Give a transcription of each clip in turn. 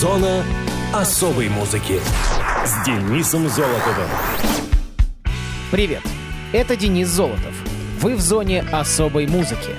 Зона особой музыки с Денисом Золотовым. Привет, это Денис Золотов. Вы в зоне особой музыки.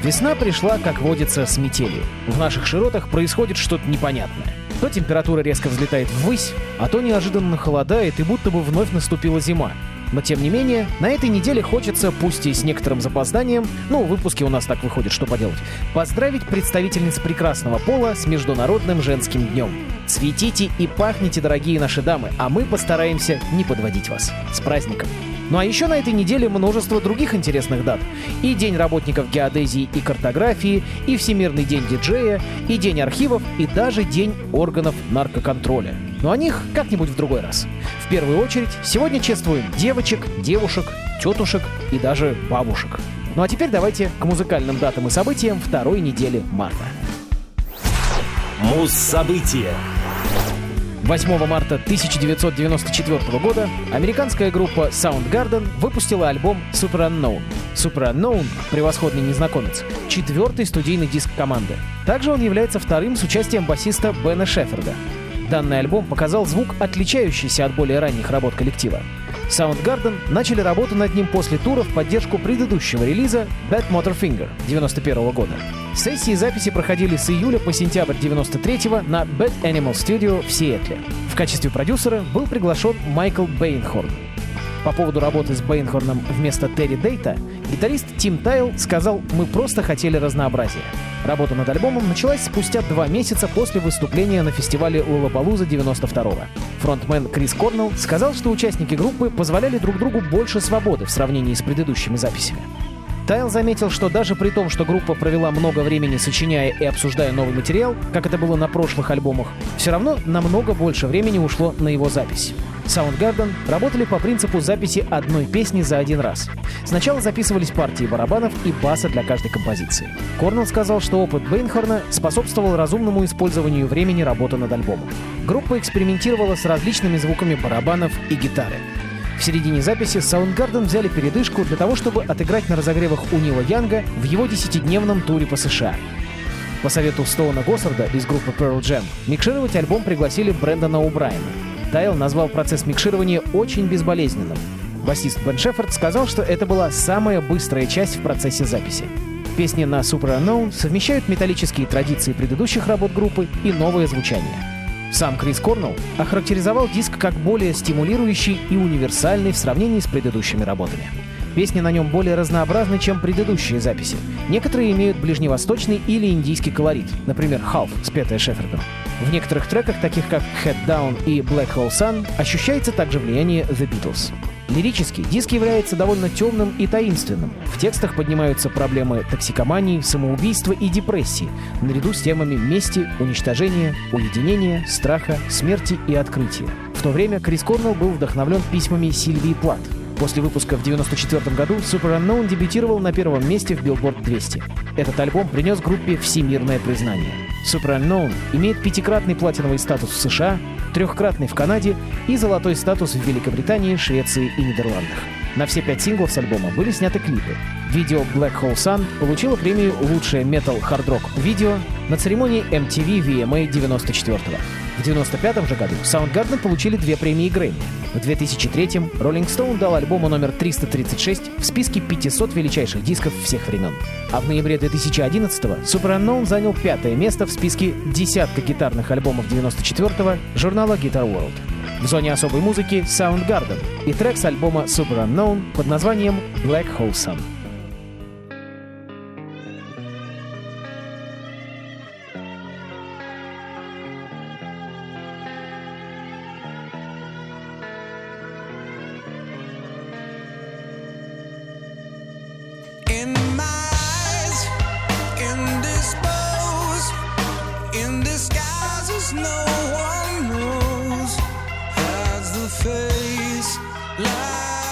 Весна пришла, как водится, с метелью. В наших широтах происходит что-то непонятное. То температура резко взлетает ввысь, а то неожиданно холодает, и будто бы вновь наступила зима. Но тем не менее, на этой неделе хочется, пусть и с некоторым запозданием, ну, в выпуске у нас так выходит, что поделать, поздравить представительниц прекрасного пола с Международным женским днем. Цветите и пахните, дорогие наши дамы, а мы постараемся не подводить вас. С праздником! Ну а еще на этой неделе множество других интересных дат. И День работников геодезии и картографии, и Всемирный день диджея, и День архивов, и даже День органов наркоконтроля. Но о них как-нибудь в другой раз. В первую очередь, сегодня чествуем девочек, девушек, тетушек и даже бабушек. Ну а теперь давайте к музыкальным датам и событиям второй недели марта. Муз-события. 8 марта 1994 года американская группа Soundgarden выпустила альбом Super Unknown. Super Unknown — превосходный незнакомец, четвертый студийный диск команды. Также он является вторым с участием басиста Бена Шеферда. Данный альбом показал звук, отличающийся от более ранних работ коллектива. Soundgarden начали работу над ним после тура в поддержку предыдущего релиза Bad Motorfinger 91 года. Сессии записи проходили с июля по сентябрь 93 на Bad Animal Studio в Сиэтле. В качестве продюсера был приглашен Майкл Бейнхорн. По поводу работы с Бейнхорном вместо Терри Дейта, гитарист Тим Тайл сказал «Мы просто хотели разнообразия». Работа над альбомом началась спустя два месяца после выступления на фестивале Лолапалуза 92-го. Фронтмен Крис Корнелл сказал, что участники группы позволяли друг другу больше свободы в сравнении с предыдущими записями. Тайл заметил, что даже при том, что группа провела много времени сочиняя и обсуждая новый материал, как это было на прошлых альбомах, все равно намного больше времени ушло на его запись. Soundgarden работали по принципу записи одной песни за один раз. Сначала записывались партии барабанов и баса для каждой композиции. Корнелл сказал, что опыт Бейнхорна способствовал разумному использованию времени работы над альбомом. Группа экспериментировала с различными звуками барабанов и гитары. В середине записи Soundgarden взяли передышку для того, чтобы отыграть на разогревах у Нила Янга в его десятидневном туре по США. По совету Стоуна Госсарда из группы Pearl Jam микшировать альбом пригласили Брэндона О'Брайена. Тайл назвал процесс микширования очень безболезненным. Басист Бен Шеффорд сказал, что это была самая быстрая часть в процессе записи. Песни на Super Unknown совмещают металлические традиции предыдущих работ группы и новое звучание. Сам Крис Корнелл охарактеризовал диск как более стимулирующий и универсальный в сравнении с предыдущими работами. Песни на нем более разнообразны, чем предыдущие записи. Некоторые имеют ближневосточный или индийский колорит, например, «Half», спетая Шефердом. В некоторых треках, таких как «Head Down» и «Black Hole Sun», ощущается также влияние The Beatles. Лирически диск является довольно темным и таинственным. В текстах поднимаются проблемы токсикомании, самоубийства и депрессии, наряду с темами мести, уничтожения, уединения, страха, смерти и открытия. В то время Крис Корнелл был вдохновлен письмами Сильвии Плат. После выпуска в 1994 году Super Unknown дебютировал на первом месте в Billboard 200. Этот альбом принес группе всемирное признание. Super Unknown имеет пятикратный платиновый статус в США, трехкратный в Канаде и золотой статус в Великобритании, Швеции и Нидерландах. На все пять синглов с альбома были сняты клипы. Видео Black Hole Sun получило премию «Лучшее метал хард рок видео» на церемонии MTV VMA 94 -го. В 95 же году Soundgarden получили две премии Грэмми. В 2003-м Rolling Stone дал альбому номер 336 в списке 500 величайших дисков всех времен. А в ноябре 2011-го Super Unknown занял пятое место в списке десятка гитарных альбомов 94-го журнала Guitar World. В зоне особой музыки Soundgarden и трек с альбома Super Unknown под названием Black Hole Sun. The face. Like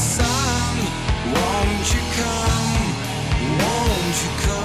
sun, won't you come? Won't you come?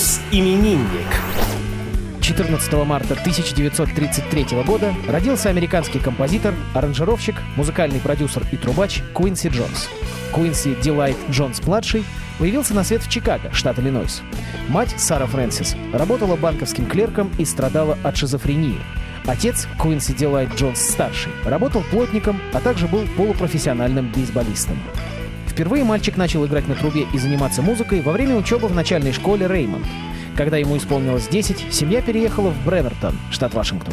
Мус-именинник. 14 марта 1933 года родился американский композитор, аранжировщик, музыкальный продюсер и трубач Куинси Джонс. Куинси Дилайт Джонс-младший появился на свет в Чикаго, штат Иллинойс. Мать, Сара Фрэнсис, работала банковским клерком и страдала от шизофрении. Отец, Куинси Дилайт Джонс-старший, работал плотником, а также был полупрофессиональным бейсболистом. Впервые мальчик начал играть на трубе и заниматься музыкой во время учебы в начальной школе Реймонд. Когда ему исполнилось 10, семья переехала в Бревертон, штат Вашингтон.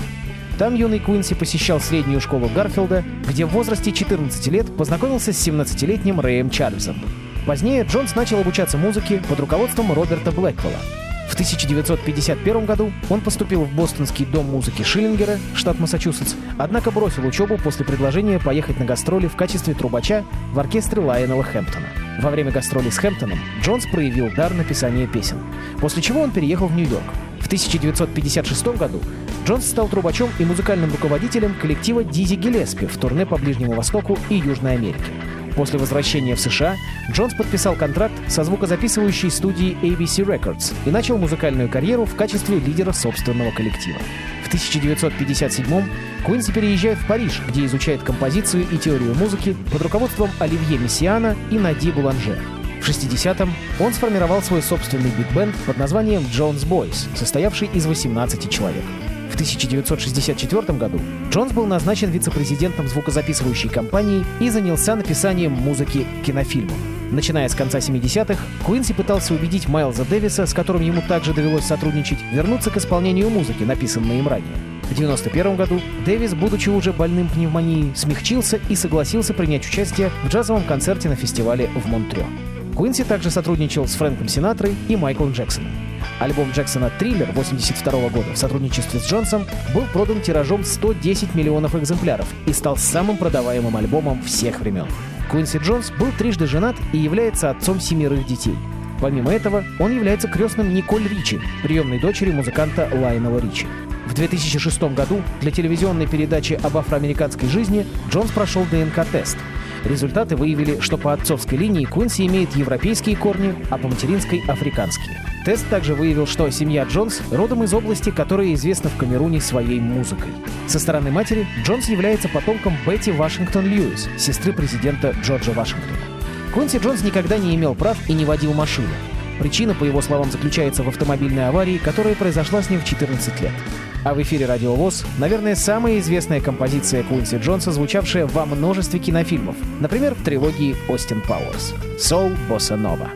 Там юный Куинси посещал среднюю школу Гарфилда, где в возрасте 14 лет познакомился с 17-летним Рэем Чарльзом. Позднее Джонс начал обучаться музыке под руководством Роберта Блэквелла. В 1951 году он поступил в Бостонский дом музыки Шиллингера, штат Массачусетс, однако бросил учебу после предложения поехать на гастроли в качестве трубача в оркестре Лайонела Хэмптона. Во время гастролей с Хэмптоном Джонс проявил дар написания песен, после чего он переехал в Нью-Йорк. В 1956 году Джонс стал трубачом и музыкальным руководителем коллектива Дизи Гелеспи в турне по Ближнему Востоку и Южной Америке. После возвращения в США Джонс подписал контракт со звукозаписывающей студией ABC Records и начал музыкальную карьеру в качестве лидера собственного коллектива. В 1957-м Куинси переезжает в Париж, где изучает композицию и теорию музыки под руководством Оливье Мессиана и Нади Буланже. В 60-м он сформировал свой собственный биг-бенд под названием Jones Boys, состоявший из 18 человек. 1964 году Джонс был назначен вице-президентом звукозаписывающей компании и занялся написанием музыки к кинофильмам. Начиная с конца 70-х, Куинси пытался убедить Майлза Дэвиса, с которым ему также довелось сотрудничать, вернуться к исполнению музыки, написанной им ранее. В 1991 году Дэвис, будучи уже больным пневмонией, смягчился и согласился принять участие в джазовом концерте на фестивале в Монтрео. Куинси также сотрудничал с Фрэнком Синатрой и Майклом Джексоном. Альбом Джексона «Триллер» 1982 года в сотрудничестве с Джонсом был продан тиражом 110 миллионов экземпляров и стал самым продаваемым альбомом всех времен. Куинси Джонс был трижды женат и является отцом семерых детей. Помимо этого, он является крестным Николь Ричи, приемной дочери музыканта Лайнела Ричи. В 2006 году для телевизионной передачи об афроамериканской жизни Джонс прошел ДНК-тест. Результаты выявили, что по отцовской линии Куинси имеет европейские корни, а по материнской — африканские. Тест также выявил, что семья Джонс родом из области, которая известна в Камеруне своей музыкой. Со стороны матери Джонс является потомком Бетти Вашингтон Льюис, сестры президента Джорджа Вашингтона. Куинси Джонс никогда не имел прав и не водил машину. Причина, по его словам, заключается в автомобильной аварии, которая произошла с ним в 14 лет. А в эфире Радио ВОЗ, наверное, самая известная композиция Куинси Джонса, звучавшая во множестве кинофильмов, например, в трилогии «Остин Пауэрс» «Soul Bossa Nova».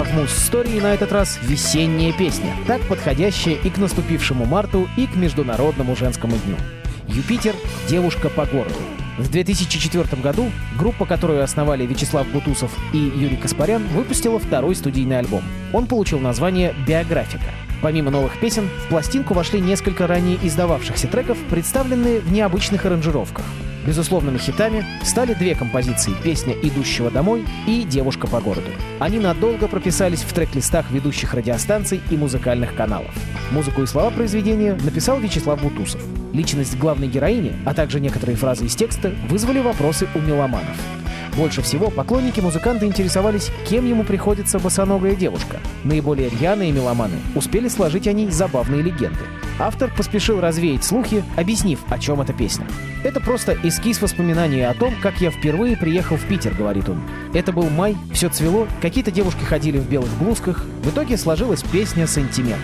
А в муз-истории на этот раз весенняя песня, так подходящая и к наступившему марту, и к Международному женскому дню. «Юпитер. Девушка по городу». В 2004 году группа, которую основали Вячеслав Бутусов и Юрий Каспарян, выпустила второй студийный альбом. Он получил название «Биографика». Помимо новых песен, в пластинку вошли несколько ранее издававшихся треков, представленные в необычных аранжировках. Безусловными хитами стали две композиции «Песня идущего домой» и «Девушка по городу». Они надолго прописались в трек-листах ведущих радиостанций и музыкальных каналов. Музыку и слова произведения написал Вячеслав Бутусов. Личность главной героини, а также некоторые фразы из текста вызвали вопросы у меломанов. Больше всего поклонники музыканта интересовались, кем ему приходится босоногая девушка. Наиболее рьяные меломаны успели сложить о ней забавные легенды. Автор поспешил развеять слухи, объяснив, о чем эта песня. «Это просто эскиз воспоминаний о том, как я впервые приехал в Питер», — говорит он. «Это был май, все цвело, какие-то девушки ходили в белых блузках. В итоге сложилась песня «Сентимент».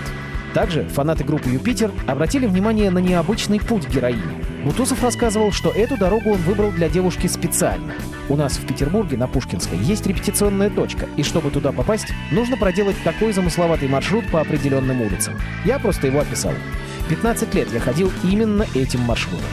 Также фанаты группы «Юпитер» обратили внимание на необычный путь героини. Бутусов рассказывал, что эту дорогу он выбрал для девушки специально. У нас в Петербурге на Пушкинской есть репетиционная точка, и чтобы туда попасть, нужно проделать такой замысловатый маршрут по определенным улицам. Я просто его описал. 15 лет я ходил именно этим маршрутом.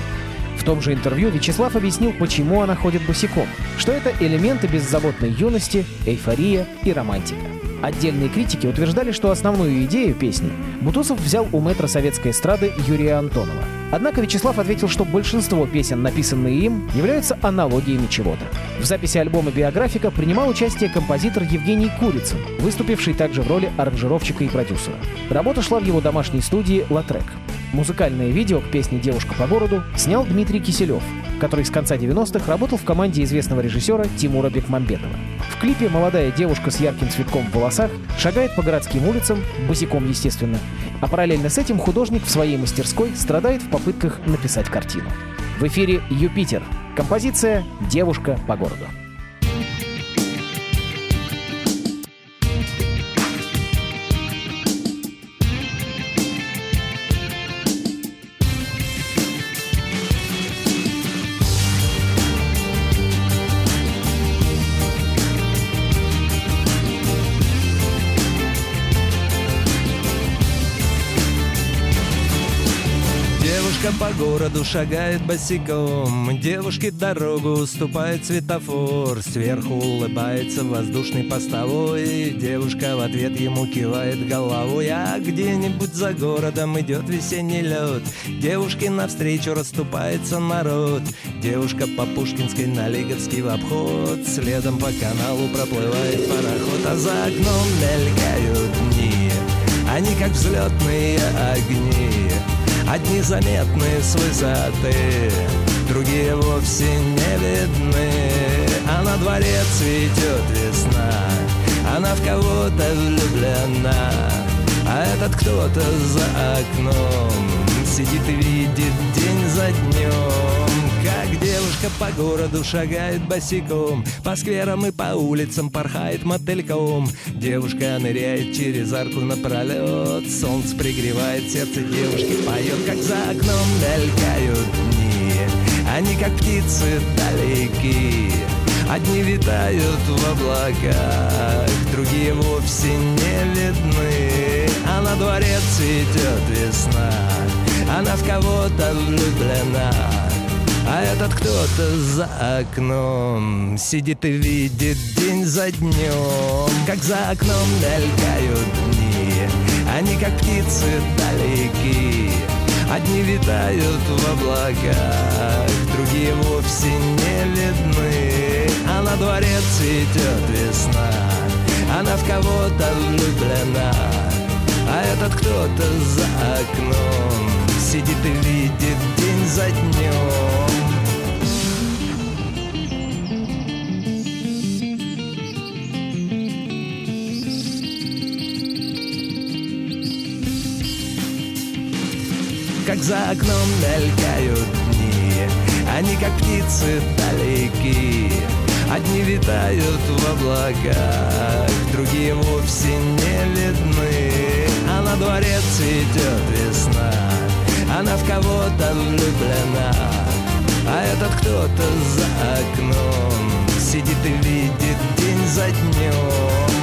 В том же интервью Вячеслав объяснил, почему она ходит босиком, что это элементы беззаботной юности, эйфория и романтика. Отдельные критики утверждали, что основную идею песни Бутусов взял у мэтра советской эстрады Юрия Антонова. Однако Вячеслав ответил, что большинство песен, написанные им, являются аналогиями чего-то. В записи альбома «Биографика» принимал участие композитор Евгений Курицын, выступивший также в роли аранжировщика и продюсера. Работа шла в его домашней студии «Латрек». Музыкальное видео к песне «Девушка по городу» снял Дмитрий Киселев, который с конца 90-х работал в команде известного режиссера Тимура Бекмамбетова. В клипе молодая девушка с ярким цветком в волосах шагает по городским улицам, босиком, естественно, а параллельно с этим художник в своей мастерской страдает в попытках написать картину. В эфире «Юпитер». Композиция «Девушка по городу». Девушка по городу шагает босиком. Девушке дорогу уступает светофор. Сверху улыбается воздушный постовой. Девушка в ответ ему кивает головой. А где-нибудь за городом идет весенний лед. Девушке навстречу расступается народ. Девушка по Пушкинской на Лиговский в обход. Следом по каналу проплывает пароход. А за окном мелькают дни. Они как взлетные огни Одни заметны с высоты, другие вовсе не видны. А на дворе цветет весна, она в кого-то влюблена. А этот кто-то за окном сидит и видит день за днем. Как девушка по городу шагает босиком По скверам и по улицам порхает мотыльком. Девушка ныряет через арку напролет Солнце пригревает сердце девушки Поет, как за окном мелькают дни. Они как птицы далеки Одни витают в облаках Другие вовсе не видны. А на дворе цветет весна Она в кого-то влюблена а этот кто-то за окном. Сидит и видит день за днем. Как за окном мелькают дни. Они как птицы далеки. Одни витают в облаках Другие вовсе не видны. А на дворе цветет весна. Она в кого-то влюблена. А этот кто-то за окном. Сидит и видит день за днем как за окном мелькают дни. Они как птицы далеки. Одни витают в облаках Другие вовсе не видны. А на дворе цветет весна. Она в кого-то влюблена. А этот кто-то за окном Сидит и видит день за днем